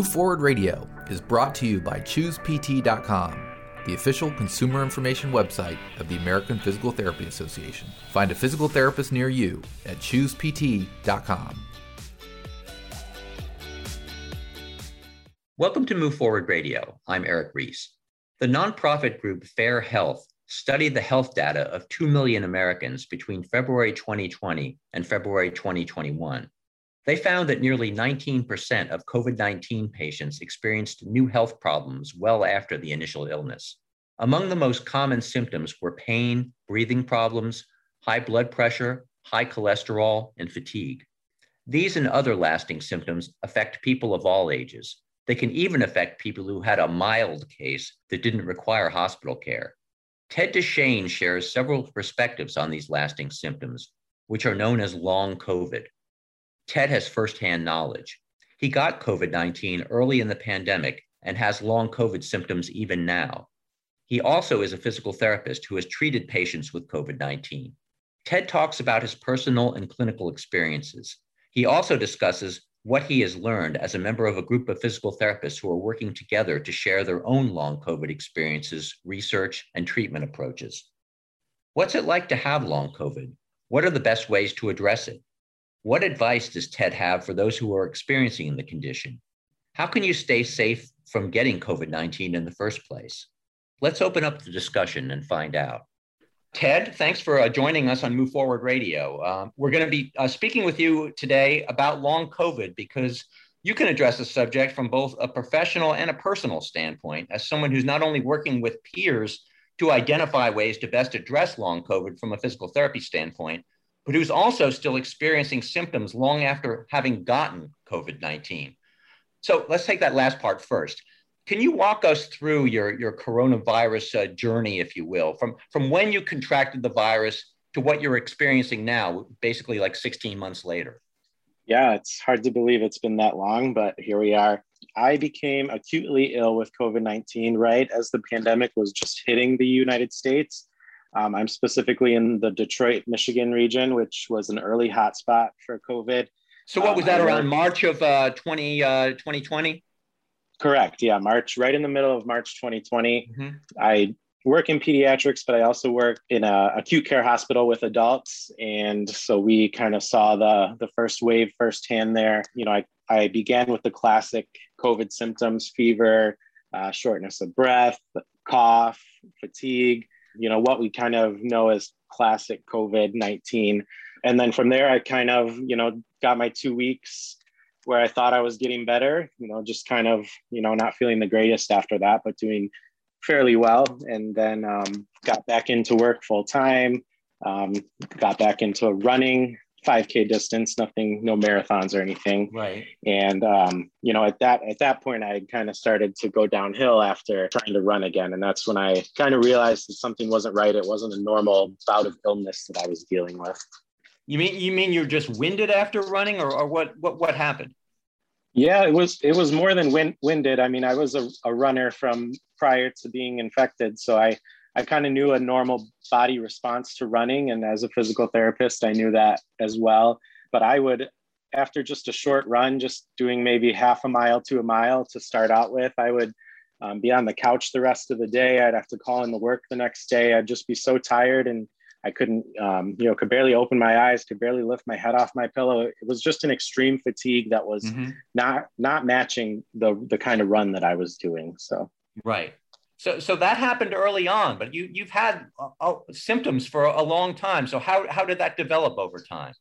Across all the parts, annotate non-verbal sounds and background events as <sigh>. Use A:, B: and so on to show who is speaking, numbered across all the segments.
A: Move Forward Radio is brought to you by ChoosePT.com, the official consumer information website of the American Physical Therapy Association. Find a physical therapist near you at ChoosePT.com.
B: Welcome to Move Forward Radio. I'm Eric Reese. The nonprofit group Fair Health studied the health data of 2 million Americans between February 2020 and February 2021. They found that nearly 19% of COVID 19 patients experienced new health problems well after the initial illness. Among the most common symptoms were pain, breathing problems, high blood pressure, high cholesterol, and fatigue. These and other lasting symptoms affect people of all ages. They can even affect people who had a mild case that didn't require hospital care. Ted Duchesne shares several perspectives on these lasting symptoms, which are known as long COVID. Ted has firsthand knowledge. He got COVID 19 early in the pandemic and has long COVID symptoms even now. He also is a physical therapist who has treated patients with COVID 19. Ted talks about his personal and clinical experiences. He also discusses what he has learned as a member of a group of physical therapists who are working together to share their own long COVID experiences, research, and treatment approaches. What's it like to have long COVID? What are the best ways to address it? What advice does Ted have for those who are experiencing the condition? How can you stay safe from getting COVID 19 in the first place? Let's open up the discussion and find out. Ted, thanks for uh, joining us on Move Forward Radio. Uh, we're going to be uh, speaking with you today about long COVID because you can address the subject from both a professional and a personal standpoint as someone who's not only working with peers to identify ways to best address long COVID from a physical therapy standpoint, but who's also still experiencing symptoms long after having gotten COVID 19. So let's take that last part first. Can you walk us through your, your coronavirus uh, journey, if you will, from, from when you contracted the virus to what you're experiencing now, basically like 16 months later?
C: Yeah, it's hard to believe it's been that long, but here we are. I became acutely ill with COVID 19 right as the pandemic was just hitting the United States. Um, I'm specifically in the Detroit, Michigan region, which was an early hotspot for COVID.
B: So, what was um, that around March of uh, 20, uh, 2020?
C: Correct. Yeah, March, right in the middle of March 2020. Mm-hmm. I work in pediatrics, but I also work in a acute care hospital with adults. And so we kind of saw the, the first wave firsthand there. You know, I, I began with the classic COVID symptoms fever, uh, shortness of breath, cough, fatigue you know, what we kind of know as classic COVID 19. And then from there, I kind of, you know, got my two weeks where I thought I was getting better, you know, just kind of, you know, not feeling the greatest after that, but doing fairly well. And then um, got back into work full time, um, got back into running 5k distance nothing no marathons or anything.
B: Right.
C: And um, you know at that at that point i kind of started to go downhill after trying to run again. And that's when i kind of realized that something wasn't right. It wasn't a normal bout of illness that i was dealing with.
B: You mean you mean you're just winded after running or, or what what what happened?
C: Yeah it was it was more than wind, winded. I mean i was a, a runner from prior to being infected. So i I kind of knew a normal body response to running. And as a physical therapist, I knew that as well. But I would, after just a short run, just doing maybe half a mile to a mile to start out with, I would um, be on the couch the rest of the day. I'd have to call in the work the next day. I'd just be so tired and I couldn't, um, you know, could barely open my eyes, could barely lift my head off my pillow. It was just an extreme fatigue that was mm-hmm. not not matching the the kind of run that I was doing. So
B: right. So, so that happened early on, but you you've had uh, uh, symptoms for a long time. So how how did that develop over time?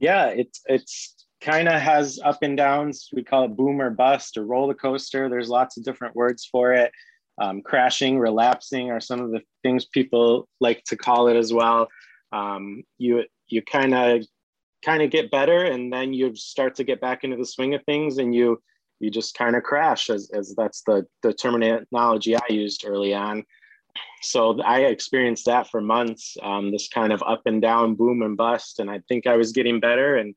C: Yeah, it's it's kind of has up and downs. We call it boom or bust or roller coaster. There's lots of different words for it. Um, crashing, relapsing are some of the things people like to call it as well. Um, you you kind of kind of get better, and then you start to get back into the swing of things, and you you just kind of crash as, as that's the, the terminology I used early on. So I experienced that for months, um, this kind of up and down, boom and bust. And I think I was getting better. And,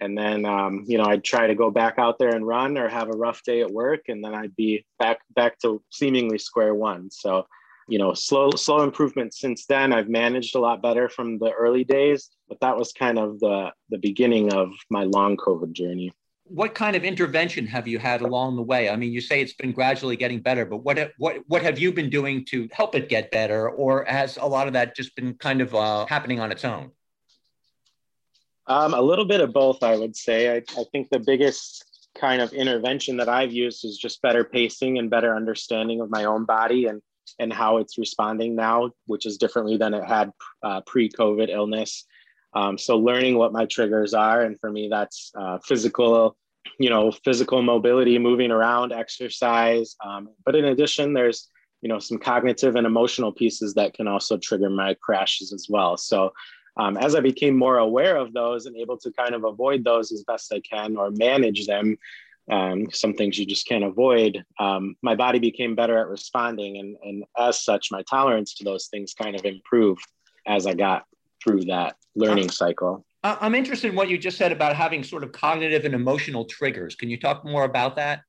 C: and then, um, you know, I'd try to go back out there and run or have a rough day at work. And then I'd be back, back to seemingly square one. So, you know, slow, slow improvement since then. I've managed a lot better from the early days, but that was kind of the, the beginning of my long COVID journey.
B: What kind of intervention have you had along the way? I mean, you say it's been gradually getting better, but what what what have you been doing to help it get better, or has a lot of that just been kind of uh, happening on its own?
C: Um, a little bit of both, I would say. I, I think the biggest kind of intervention that I've used is just better pacing and better understanding of my own body and and how it's responding now, which is differently than it had uh, pre-COVID illness. Um, so learning what my triggers are, and for me, that's uh, physical, you know, physical mobility, moving around, exercise. Um, but in addition, there's you know some cognitive and emotional pieces that can also trigger my crashes as well. So um, as I became more aware of those and able to kind of avoid those as best I can or manage them, um, some things you just can't avoid. Um, my body became better at responding, and, and as such, my tolerance to those things kind of improved as I got through that learning cycle.
B: I'm interested in what you just said about having sort of cognitive and emotional triggers. Can you talk more about that?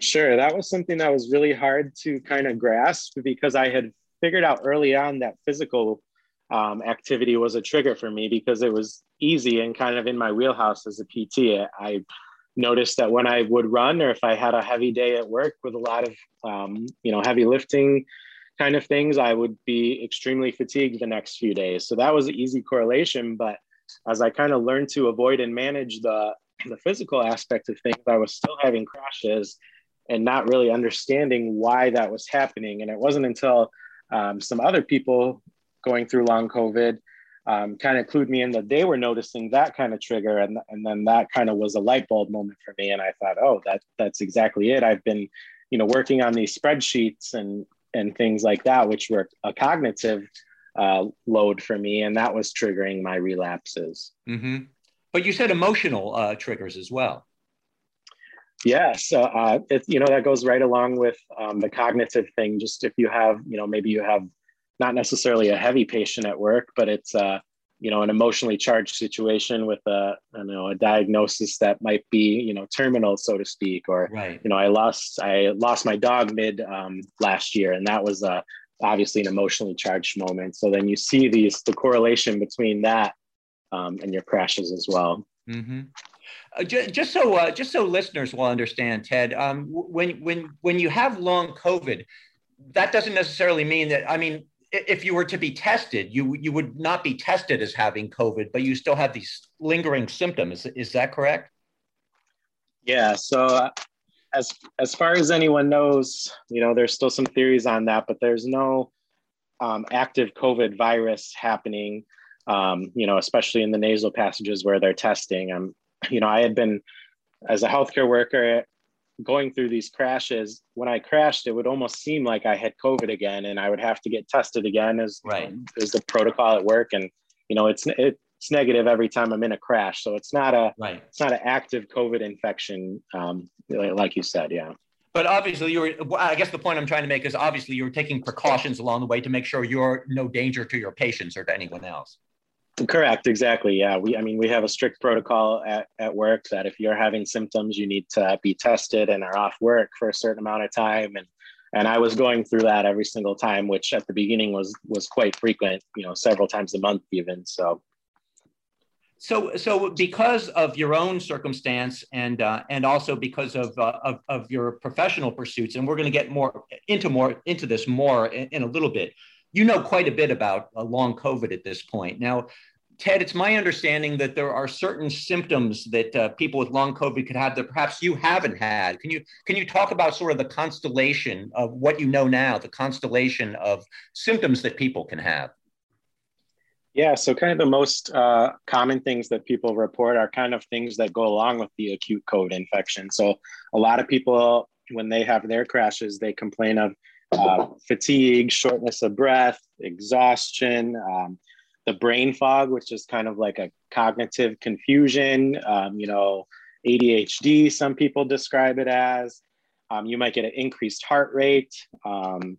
C: Sure. That was something that was really hard to kind of grasp because I had figured out early on that physical um, activity was a trigger for me because it was easy and kind of in my wheelhouse as a PT. I noticed that when I would run or if I had a heavy day at work with a lot of, um, you know, heavy lifting kind of things, I would be extremely fatigued the next few days. So that was an easy correlation. But as I kind of learned to avoid and manage the, the physical aspect of things, I was still having crashes and not really understanding why that was happening. And it wasn't until um, some other people going through long COVID um, kind of clued me in that they were noticing that kind of trigger. And, and then that kind of was a light bulb moment for me. And I thought, oh, that, that's exactly it. I've been, you know, working on these spreadsheets and and things like that, which were a cognitive uh, load for me, and that was triggering my relapses.
B: Mm-hmm. But you said emotional uh, triggers as well.
C: Yeah, so uh, it, you know that goes right along with um, the cognitive thing. Just if you have, you know, maybe you have not necessarily a heavy patient at work, but it's uh, you know an emotionally charged situation with a you know a diagnosis that might be you know terminal so to speak or right. you know i lost i lost my dog mid um, last year and that was uh, obviously an emotionally charged moment so then you see these the correlation between that um, and your crashes as well
B: mm-hmm. Uh, just, just, so uh, just so listeners will understand, Ted, um, when when when you have long COVID, that doesn't necessarily mean that. I mean, if you were to be tested, you you would not be tested as having COVID, but you still have these lingering symptoms. Is, is that correct?
C: Yeah. So, uh, as as far as anyone knows, you know, there's still some theories on that, but there's no um, active COVID virus happening. Um, you know, especially in the nasal passages where they're testing. Um, you know, I had been as a healthcare worker going through these crashes, when I crashed, it would almost seem like I had COVID again, and I would have to get tested again as right. as the protocol at work. And you know, it's it's negative every time I'm in a crash, so it's not a right. it's not an active COVID infection, um, like you said, yeah.
B: But obviously, you were. I guess the point I'm trying to make is obviously you were taking precautions along the way to make sure you're no danger to your patients or to anyone else.
C: Correct. Exactly. Yeah. We, I mean, we have a strict protocol at, at work that if you're having symptoms, you need to be tested and are off work for a certain amount of time. And, and I was going through that every single time, which at the beginning was, was quite frequent, you know, several times a month even. So,
B: so, so because of your own circumstance and, uh, and also because of, uh, of, of your professional pursuits, and we're going to get more into more into this more in, in a little bit, you know quite a bit about uh, long COVID at this point. Now, Ted, it's my understanding that there are certain symptoms that uh, people with long COVID could have that perhaps you haven't had. Can you can you talk about sort of the constellation of what you know now, the constellation of symptoms that people can have?
C: Yeah, so kind of the most uh, common things that people report are kind of things that go along with the acute COVID infection. So a lot of people, when they have their crashes, they complain of uh, fatigue, shortness of breath, exhaustion, um, the brain fog, which is kind of like a cognitive confusion, um, you know, ADHD, some people describe it as. Um, you might get an increased heart rate. Um,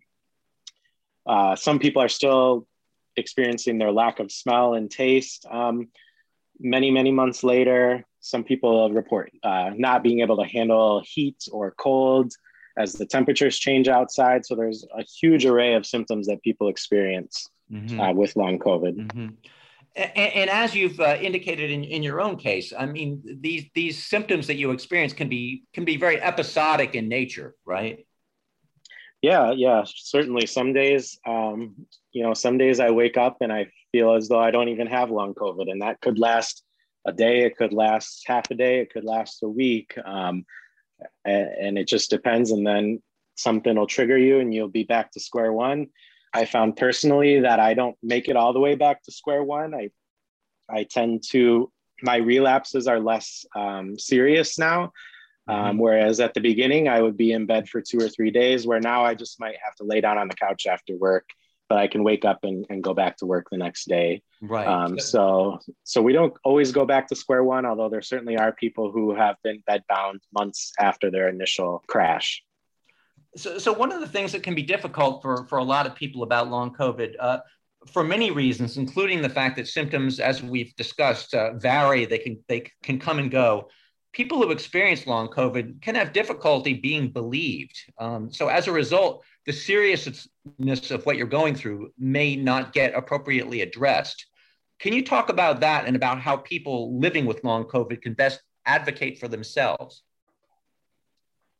C: uh, some people are still experiencing their lack of smell and taste um, many, many months later. Some people report uh, not being able to handle heat or cold as the temperatures change outside. So there's a huge array of symptoms that people experience mm-hmm. uh, with long COVID. Mm-hmm.
B: And, and, as you've uh, indicated in, in your own case, I mean, these these symptoms that you experience can be can be very episodic in nature, right?
C: Yeah, yeah, certainly. Some days, um, you know, some days I wake up and I feel as though I don't even have long COVID, and that could last a day, it could last half a day, it could last a week, um, and, and it just depends. And then something will trigger you, and you'll be back to square one I found personally that I don't make it all the way back to square one. I I tend to my relapses are less um, serious now. Um, mm-hmm. whereas at the beginning, I would be in bed for two or three days, where now I just might have to lay down on the couch after work, but I can wake up and, and go back to work the next day.
B: Right.
C: Um, so, so we don't always go back to square one, although there certainly are people who have been bedbound months after their initial crash.
B: So, so one of the things that can be difficult for, for a lot of people about long COVID, uh, for many reasons, including the fact that symptoms, as we've discussed, uh, vary. They can they can come and go. People who experience long COVID can have difficulty being believed. Um, so as a result, the seriousness of what you're going through may not get appropriately addressed. Can you talk about that and about how people living with long COVID can best advocate for themselves?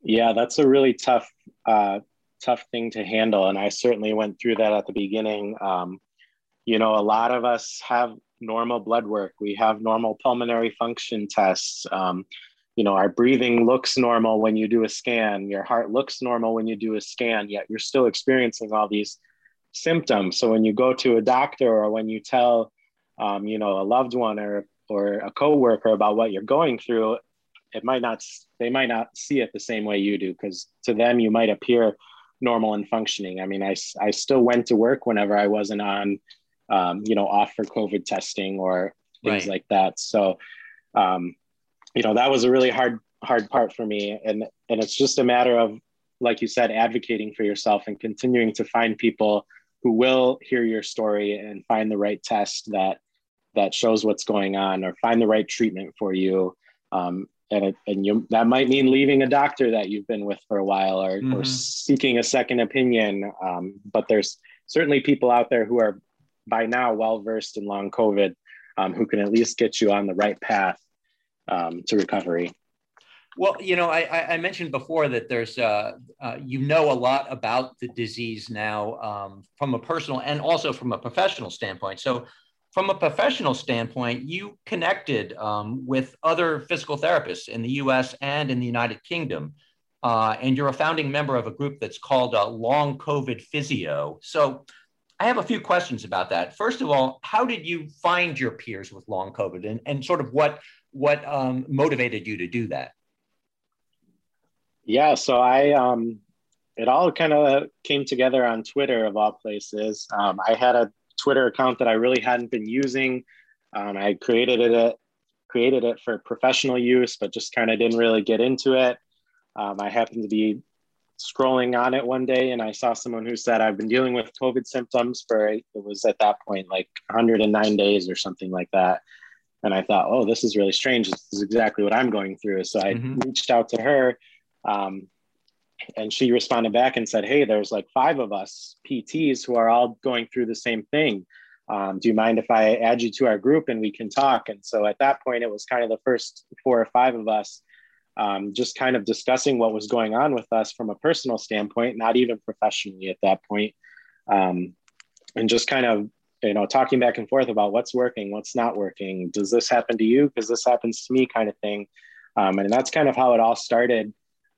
C: Yeah, that's a really tough, uh, tough thing to handle, and I certainly went through that at the beginning. Um, you know, a lot of us have normal blood work. We have normal pulmonary function tests. Um, you know, our breathing looks normal when you do a scan. Your heart looks normal when you do a scan. Yet you're still experiencing all these symptoms. So when you go to a doctor or when you tell, um, you know, a loved one or or a coworker about what you're going through, it might not they might not see it the same way you do because to them you might appear normal and functioning. I mean i, I still went to work whenever i wasn't on um, you know off for covid testing or things right. like that. So um, you know that was a really hard hard part for me. And and it's just a matter of like you said advocating for yourself and continuing to find people who will hear your story and find the right test that that shows what's going on or find the right treatment for you. Um, and it, and you that might mean leaving a doctor that you've been with for a while or, mm-hmm. or seeking a second opinion. Um, but there's certainly people out there who are by now well versed in long covid um, who can at least get you on the right path um, to recovery.
B: Well you know i, I mentioned before that there's uh, uh, you know a lot about the disease now um, from a personal and also from a professional standpoint. So from a professional standpoint, you connected um, with other physical therapists in the US and in the United Kingdom. Uh, and you're a founding member of a group that's called uh, Long COVID Physio. So I have a few questions about that. First of all, how did you find your peers with long COVID and, and sort of what, what um, motivated you to do that?
C: Yeah, so I, um, it all kind of came together on Twitter of all places. Um, I had a Twitter account that I really hadn't been using. Um, I created it created it for professional use, but just kind of didn't really get into it. Um, I happened to be scrolling on it one day and I saw someone who said I've been dealing with COVID symptoms for it was at that point like 109 days or something like that. And I thought, oh, this is really strange. This is exactly what I'm going through. So I mm-hmm. reached out to her. Um, and she responded back and said, Hey, there's like five of us PTs who are all going through the same thing. Um, do you mind if I add you to our group and we can talk? And so at that point, it was kind of the first four or five of us um, just kind of discussing what was going on with us from a personal standpoint, not even professionally at that point. Um, and just kind of, you know, talking back and forth about what's working, what's not working. Does this happen to you? Because this happens to me, kind of thing. Um, and that's kind of how it all started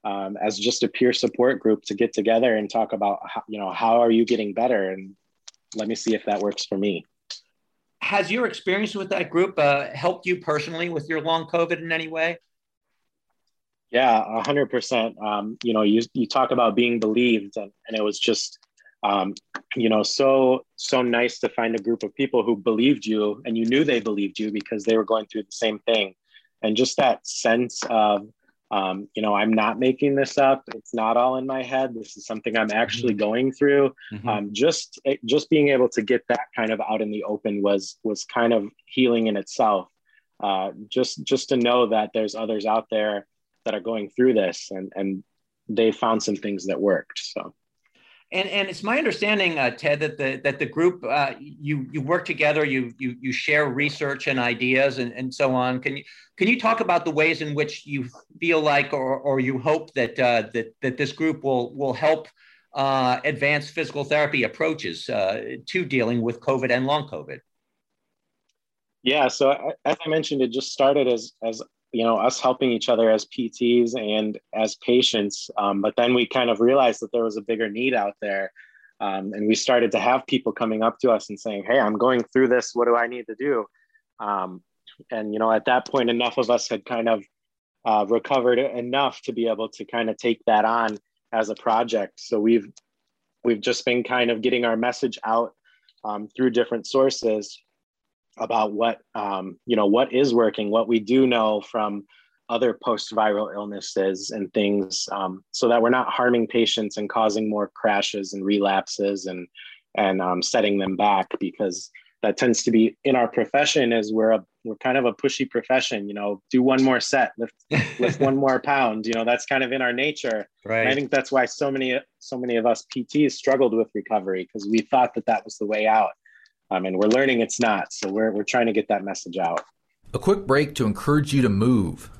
C: um, as just a peer support group to get together and talk about how, you know how are you getting better? And let me see if that works for me.
B: Has your experience with that group uh, helped you personally with your long covid in any way?
C: Yeah 100% um, you know you, you talk about being believed and, and it was just um, you know so so nice to find a group of people who believed you and you knew they believed you because they were going through the same thing. And just that sense of um, you know i'm not making this up. It's not all in my head. This is something i'm actually mm-hmm. going through. Mm-hmm. um, just just being able to get that kind of out in the open was was kind of healing in itself. Uh, just just to know that there's others out there that are going through this and and they found some things that worked so
B: And, and it's my understanding, uh, Ted, that the that the group uh, you you work together, you you you share research and ideas and, and so on. Can you can you talk about the ways in which you feel like or, or you hope that uh, that that this group will will help uh, advance physical therapy approaches uh, to dealing with COVID and long COVID?
C: Yeah, so as I mentioned, it just started as as you know us helping each other as PTs and as patients, um, but then we kind of realized that there was a bigger need out there, um, and we started to have people coming up to us and saying, "Hey, I'm going through this. What do I need to do?" Um, and you know, at that point, enough of us had kind of uh, recovered enough to be able to kind of take that on as a project. So we've we've just been kind of getting our message out um, through different sources about what um, you know what is working what we do know from other post-viral illnesses and things um, so that we're not harming patients and causing more crashes and relapses and and um, setting them back because that tends to be in our profession is we're a we're kind of a pushy profession you know do one more set lift lift one more <laughs> pound you know that's kind of in our nature. Right and i think that's why so many so many of us pts struggled with recovery because we thought that that was the way out um, and we're learning it's not. So we're, we're trying to get that message out.
A: A quick break to encourage you to move.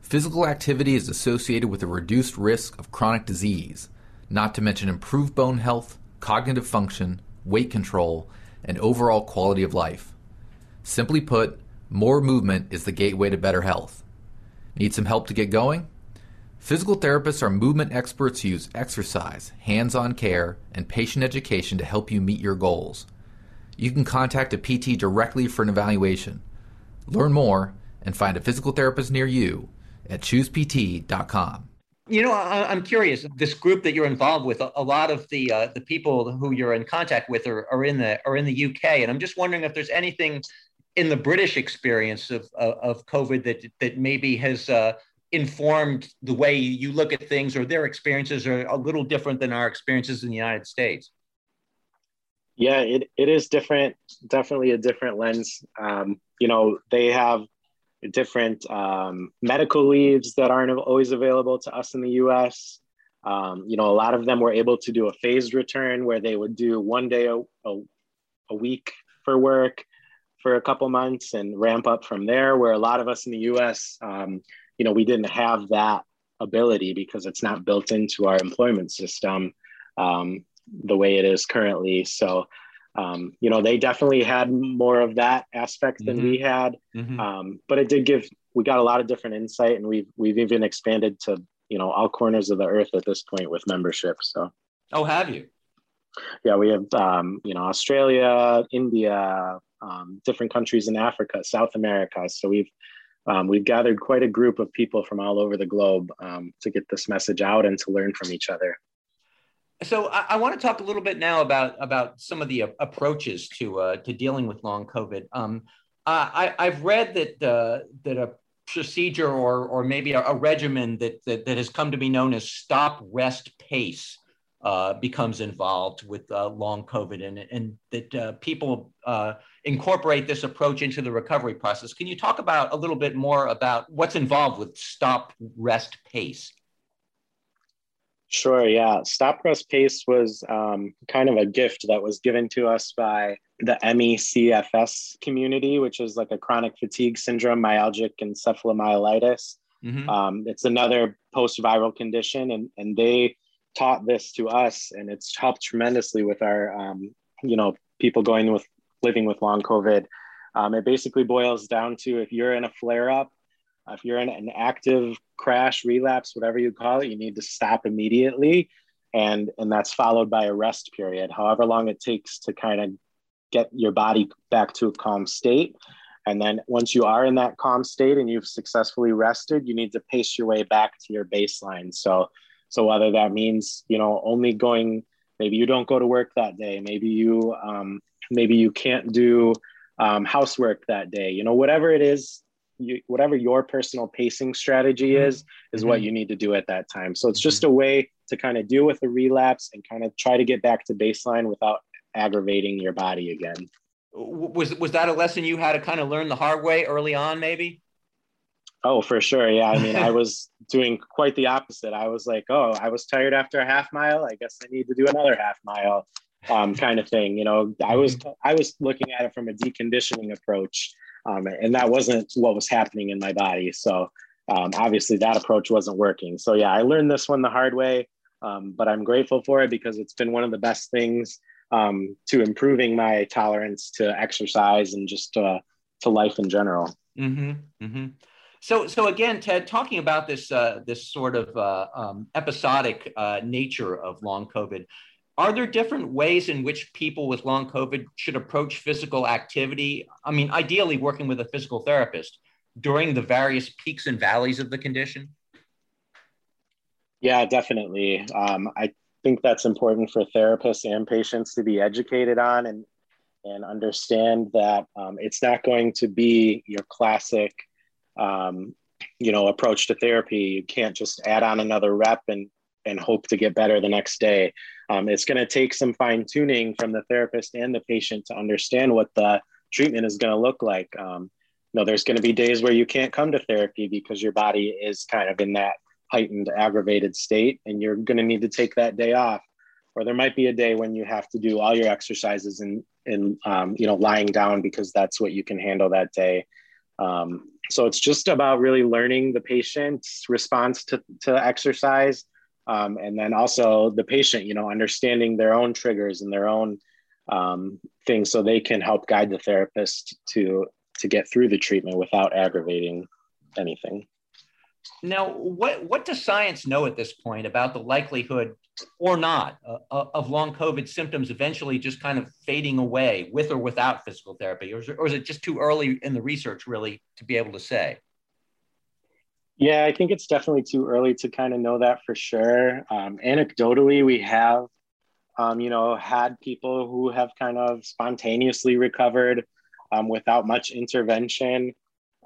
A: Physical activity is associated with a reduced risk of chronic disease, not to mention improved bone health, cognitive function, weight control, and overall quality of life. Simply put, more movement is the gateway to better health. Need some help to get going? Physical therapists are movement experts who use exercise, hands on care, and patient education to help you meet your goals you can contact a PT directly for an evaluation. Learn more and find a physical therapist near you at choosept.com.
B: You know, I'm curious. This group that you're involved with, a lot of the uh, the people who you're in contact with are, are in the are in the UK, and I'm just wondering if there's anything in the British experience of of, of COVID that that maybe has uh, informed the way you look at things, or their experiences are a little different than our experiences in the United States
C: yeah it, it is different definitely a different lens. Um, you know they have different um, medical leaves that aren't always available to us in the us um, you know a lot of them were able to do a phased return where they would do one day a, a, a week for work for a couple months and ramp up from there where a lot of us in the us um, you know we didn't have that ability because it's not built into our employment system. Um, the way it is currently. So, um, you know, they definitely had more of that aspect than mm-hmm. we had, mm-hmm. um, but it did give we got a lot of different insight, and we've we've even expanded to you know all corners of the earth at this point with membership. So,
B: oh, have you?
C: Yeah, we have um, you know Australia, India, um, different countries in Africa, South America. So we've um, we've gathered quite a group of people from all over the globe um, to get this message out and to learn from each other.
B: So I, I, want to talk a little bit now about about some of the approaches to uh, to dealing with long COVID. Um, I, have read that uh, that a procedure or or maybe a, a regimen that, that, that has come to be known as stop rest pace uh, becomes involved with uh, long COVID, and and that uh, people uh, incorporate this approach into the recovery process. Can you talk about a little bit more about what's involved with stop rest pace?
C: Sure, yeah. Stop Rest Pace was um, kind of a gift that was given to us by the ME/CFS community, which is like a chronic fatigue syndrome, myalgic encephalomyelitis. Mm-hmm. Um, it's another post-viral condition, and and they taught this to us, and it's helped tremendously with our, um, you know, people going with living with long COVID. Um, it basically boils down to if you're in a flare-up if you're in an active crash, relapse, whatever you call it, you need to stop immediately. And, and that's followed by a rest period, however long it takes to kind of get your body back to a calm state. And then once you are in that calm state and you've successfully rested, you need to pace your way back to your baseline. So, so whether that means, you know, only going, maybe you don't go to work that day, maybe you, um, maybe you can't do um, housework that day, you know, whatever it is you, whatever your personal pacing strategy mm-hmm. is is mm-hmm. what you need to do at that time so it's mm-hmm. just a way to kind of deal with the relapse and kind of try to get back to baseline without aggravating your body again
B: was was that a lesson you had to kind of learn the hard way early on maybe
C: Oh, for sure. Yeah. I mean, I <laughs> was doing quite the opposite. I was like, oh, I was tired after a half mile. I guess I need to do another half mile, um, kind of thing. You know, I was mm-hmm. I was looking at it from a deconditioning approach, um, and that wasn't what was happening in my body. So um, obviously, that approach wasn't working. So yeah, I learned this one the hard way, um, but I'm grateful for it because it's been one of the best things um, to improving my tolerance to exercise and just uh, to life in general.
B: Mm-hmm. Mm-hmm. So, so again, Ted, talking about this uh, this sort of uh, um, episodic uh, nature of long COVID, are there different ways in which people with long COVID should approach physical activity? I mean, ideally, working with a physical therapist during the various peaks and valleys of the condition.
C: Yeah, definitely. Um, I think that's important for therapists and patients to be educated on and and understand that um, it's not going to be your classic um, you know approach to therapy you can't just add on another rep and and hope to get better the next day. Um, it's going to take some fine tuning from the therapist and the patient to understand what the treatment is going to look like. Um, you know there's going to be days where you can't come to therapy because your body is kind of in that heightened aggravated state and you're going to need to take that day off. Or there might be a day when you have to do all your exercises and in um, you know lying down because that's what you can handle that day. Um, so it's just about really learning the patient's response to, to exercise. Um, and then also the patient, you know, understanding their own triggers and their own um, things so they can help guide the therapist to to get through the treatment without aggravating anything.
B: Now, what what does science know at this point about the likelihood or not uh, uh, of long COVID symptoms eventually just kind of fading away with or without physical therapy? Or is, or is it just too early in the research really to be able to say?
C: Yeah, I think it's definitely too early to kind of know that for sure. Um, anecdotally, we have, um, you know, had people who have kind of spontaneously recovered um, without much intervention.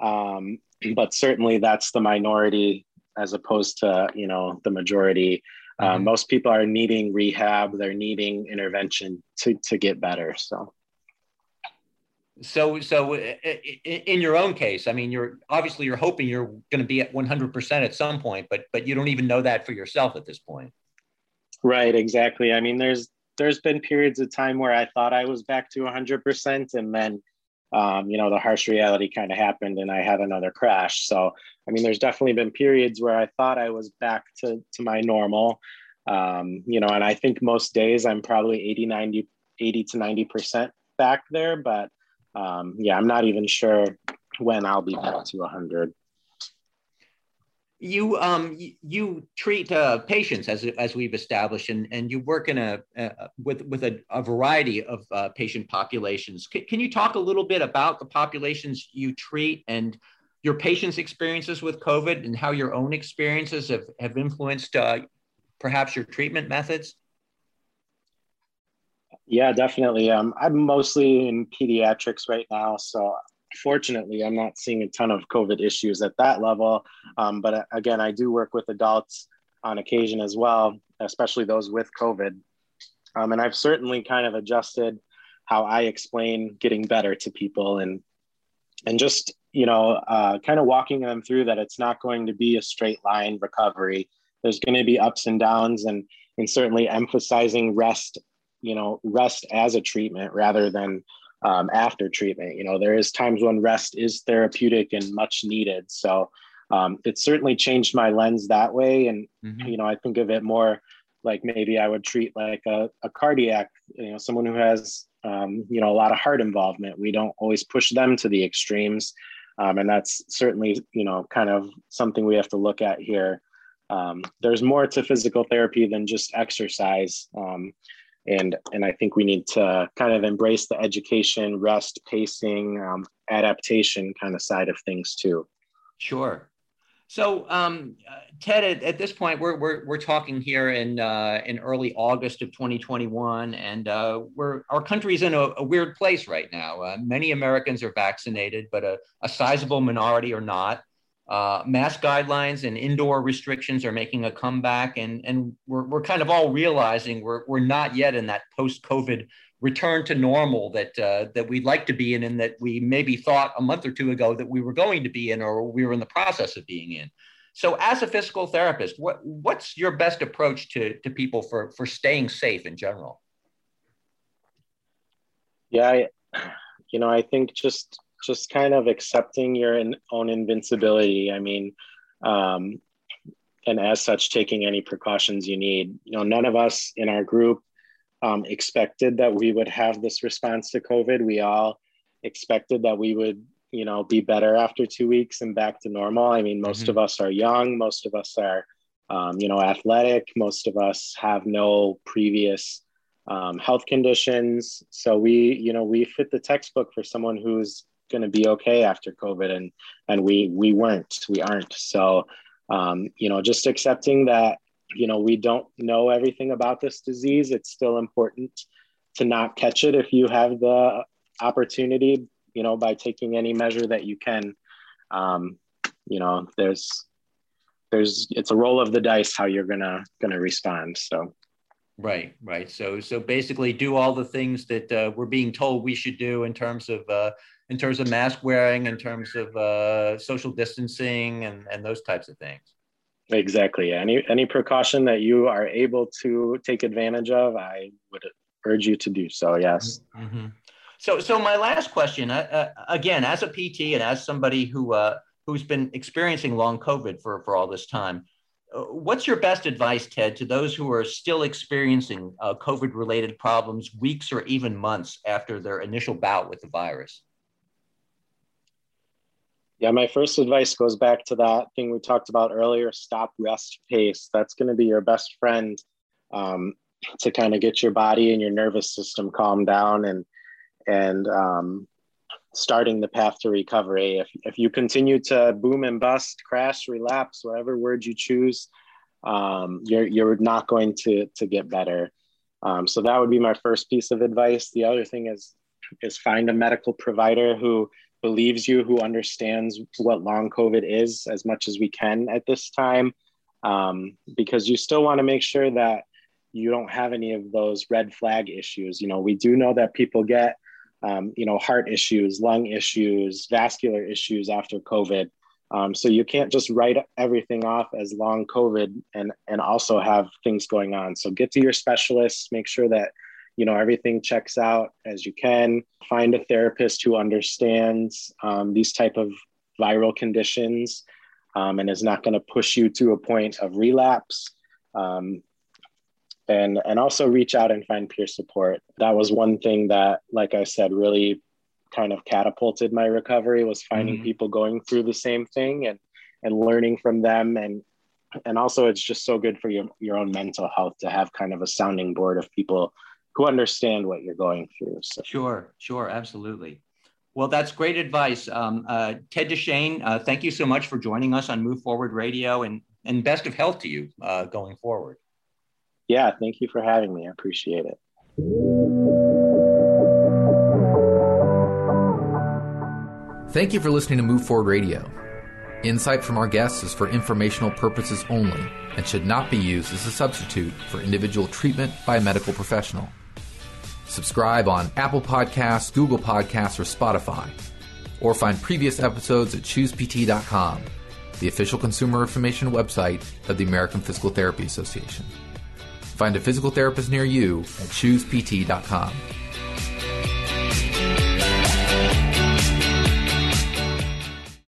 C: Um, <clears throat> but certainly that's the minority as opposed to, you know, the majority. Um, mm-hmm. most people are needing rehab they're needing intervention to to get better so
B: so so in your own case i mean you're obviously you're hoping you're going to be at 100% at some point but but you don't even know that for yourself at this point.
C: Right exactly. I mean there's there's been periods of time where i thought i was back to 100% and then um, you know the harsh reality kind of happened and i had another crash. So I mean, there's definitely been periods where I thought I was back to, to my normal, um, you know, and I think most days I'm probably 80, 90, 80 to 90% back there. But um, yeah, I'm not even sure when I'll be back to 100.
B: You um you treat uh, patients as as we've established, and, and you work in a uh, with with a, a variety of uh, patient populations. C- can you talk a little bit about the populations you treat and your patients' experiences with COVID and how your own experiences have, have influenced uh, perhaps your treatment methods?
C: Yeah, definitely. Um, I'm mostly in pediatrics right now. So fortunately, I'm not seeing a ton of COVID issues at that level. Um, but uh, again, I do work with adults on occasion as well, especially those with COVID. Um, and I've certainly kind of adjusted how I explain getting better to people and and just you know, uh, kind of walking them through that it's not going to be a straight line recovery. There's going to be ups and downs, and and certainly emphasizing rest, you know, rest as a treatment rather than um, after treatment. You know, there is times when rest is therapeutic and much needed. So um, it certainly changed my lens that way, and mm-hmm. you know, I think of it more like maybe I would treat like a, a cardiac, you know, someone who has um, you know a lot of heart involvement. We don't always push them to the extremes. Um, and that's certainly, you know, kind of something we have to look at here. Um, there's more to physical therapy than just exercise. Um, and, and I think we need to kind of embrace the education, rest, pacing, um, adaptation kind of side of things too.
B: Sure. So, um, Ted, at, at, this point, we're, we're, we're talking here in, uh, in early August of 2021, and uh, we're, our country's in a, a weird place right now. Uh, many Americans are vaccinated, but a, a sizable minority are not. Uh, mask guidelines and indoor restrictions are making a comeback, and, and we're, we're kind of all realizing we're, we're not yet in that post COVID return to normal that uh, that we'd like to be in and that we maybe thought a month or two ago that we were going to be in or we were in the process of being in. So as a physical therapist, what what's your best approach to, to people for, for staying safe in general?
C: Yeah, I, you know, I think just just kind of accepting your own invincibility. I mean, um, and as such, taking any precautions you need. You know, none of us in our group um, expected that we would have this response to COVID. We all expected that we would, you know, be better after two weeks and back to normal. I mean, most mm-hmm. of us are young, most of us are, um, you know, athletic, most of us have no previous um, health conditions. So we, you know, we fit the textbook for someone who's going to be okay after COVID, and and we we weren't, we aren't. So, um, you know, just accepting that you know we don't know everything about this disease it's still important to not catch it if you have the opportunity you know by taking any measure that you can. Um, you know there's there's it's a roll of the dice how you're gonna gonna respond so.
B: Right right. So so basically do all the things that uh, we're being told we should do in terms of uh, in terms of mask wearing in terms of uh, social distancing and and those types of things
C: Exactly. Any any precaution that you are able to take advantage of, I would urge you to do so. Yes.
B: Mm-hmm. So, so my last question, uh, uh, again, as a PT and as somebody who uh, who's been experiencing long COVID for for all this time, uh, what's your best advice, Ted, to those who are still experiencing uh, COVID related problems weeks or even months after their initial bout with the virus?
C: Yeah, my first advice goes back to that thing we talked about earlier stop, rest, pace. That's going to be your best friend um, to kind of get your body and your nervous system calmed down and, and um, starting the path to recovery. If, if you continue to boom and bust, crash, relapse, whatever word you choose, um, you're, you're not going to, to get better. Um, so that would be my first piece of advice. The other thing is, is find a medical provider who believes you, who understands what long COVID is as much as we can at this time, um, because you still want to make sure that you don't have any of those red flag issues. You know, we do know that people get, um, you know, heart issues, lung issues, vascular issues after COVID. Um, so you can't just write everything off as long COVID and and also have things going on. So get to your specialists, make sure that you know everything checks out as you can. Find a therapist who understands um, these type of viral conditions um, and is not going to push you to a point of relapse. Um, and and also reach out and find peer support. That was one thing that like i said really kind of catapulted my recovery was finding mm-hmm. people going through the same thing and and learning from them. And and also it's just so good for your, your own mental health to have kind of a sounding board of people who understand what you're going through. So.
B: Sure, sure, absolutely. Well, that's great advice. Um, uh, Ted Duchesne, uh, thank you so much for joining us on Move Forward Radio and, and best of health to you uh, going forward.
C: Yeah, thank you for having me. I appreciate it.
A: Thank you for listening to Move Forward Radio. Insight from our guests is for informational purposes only and should not be used as a substitute for individual treatment by a medical professional. Subscribe on Apple Podcasts, Google Podcasts, or Spotify. Or find previous episodes at choosept.com, the official consumer information website of the American Physical Therapy Association. Find a physical therapist near you at choosept.com.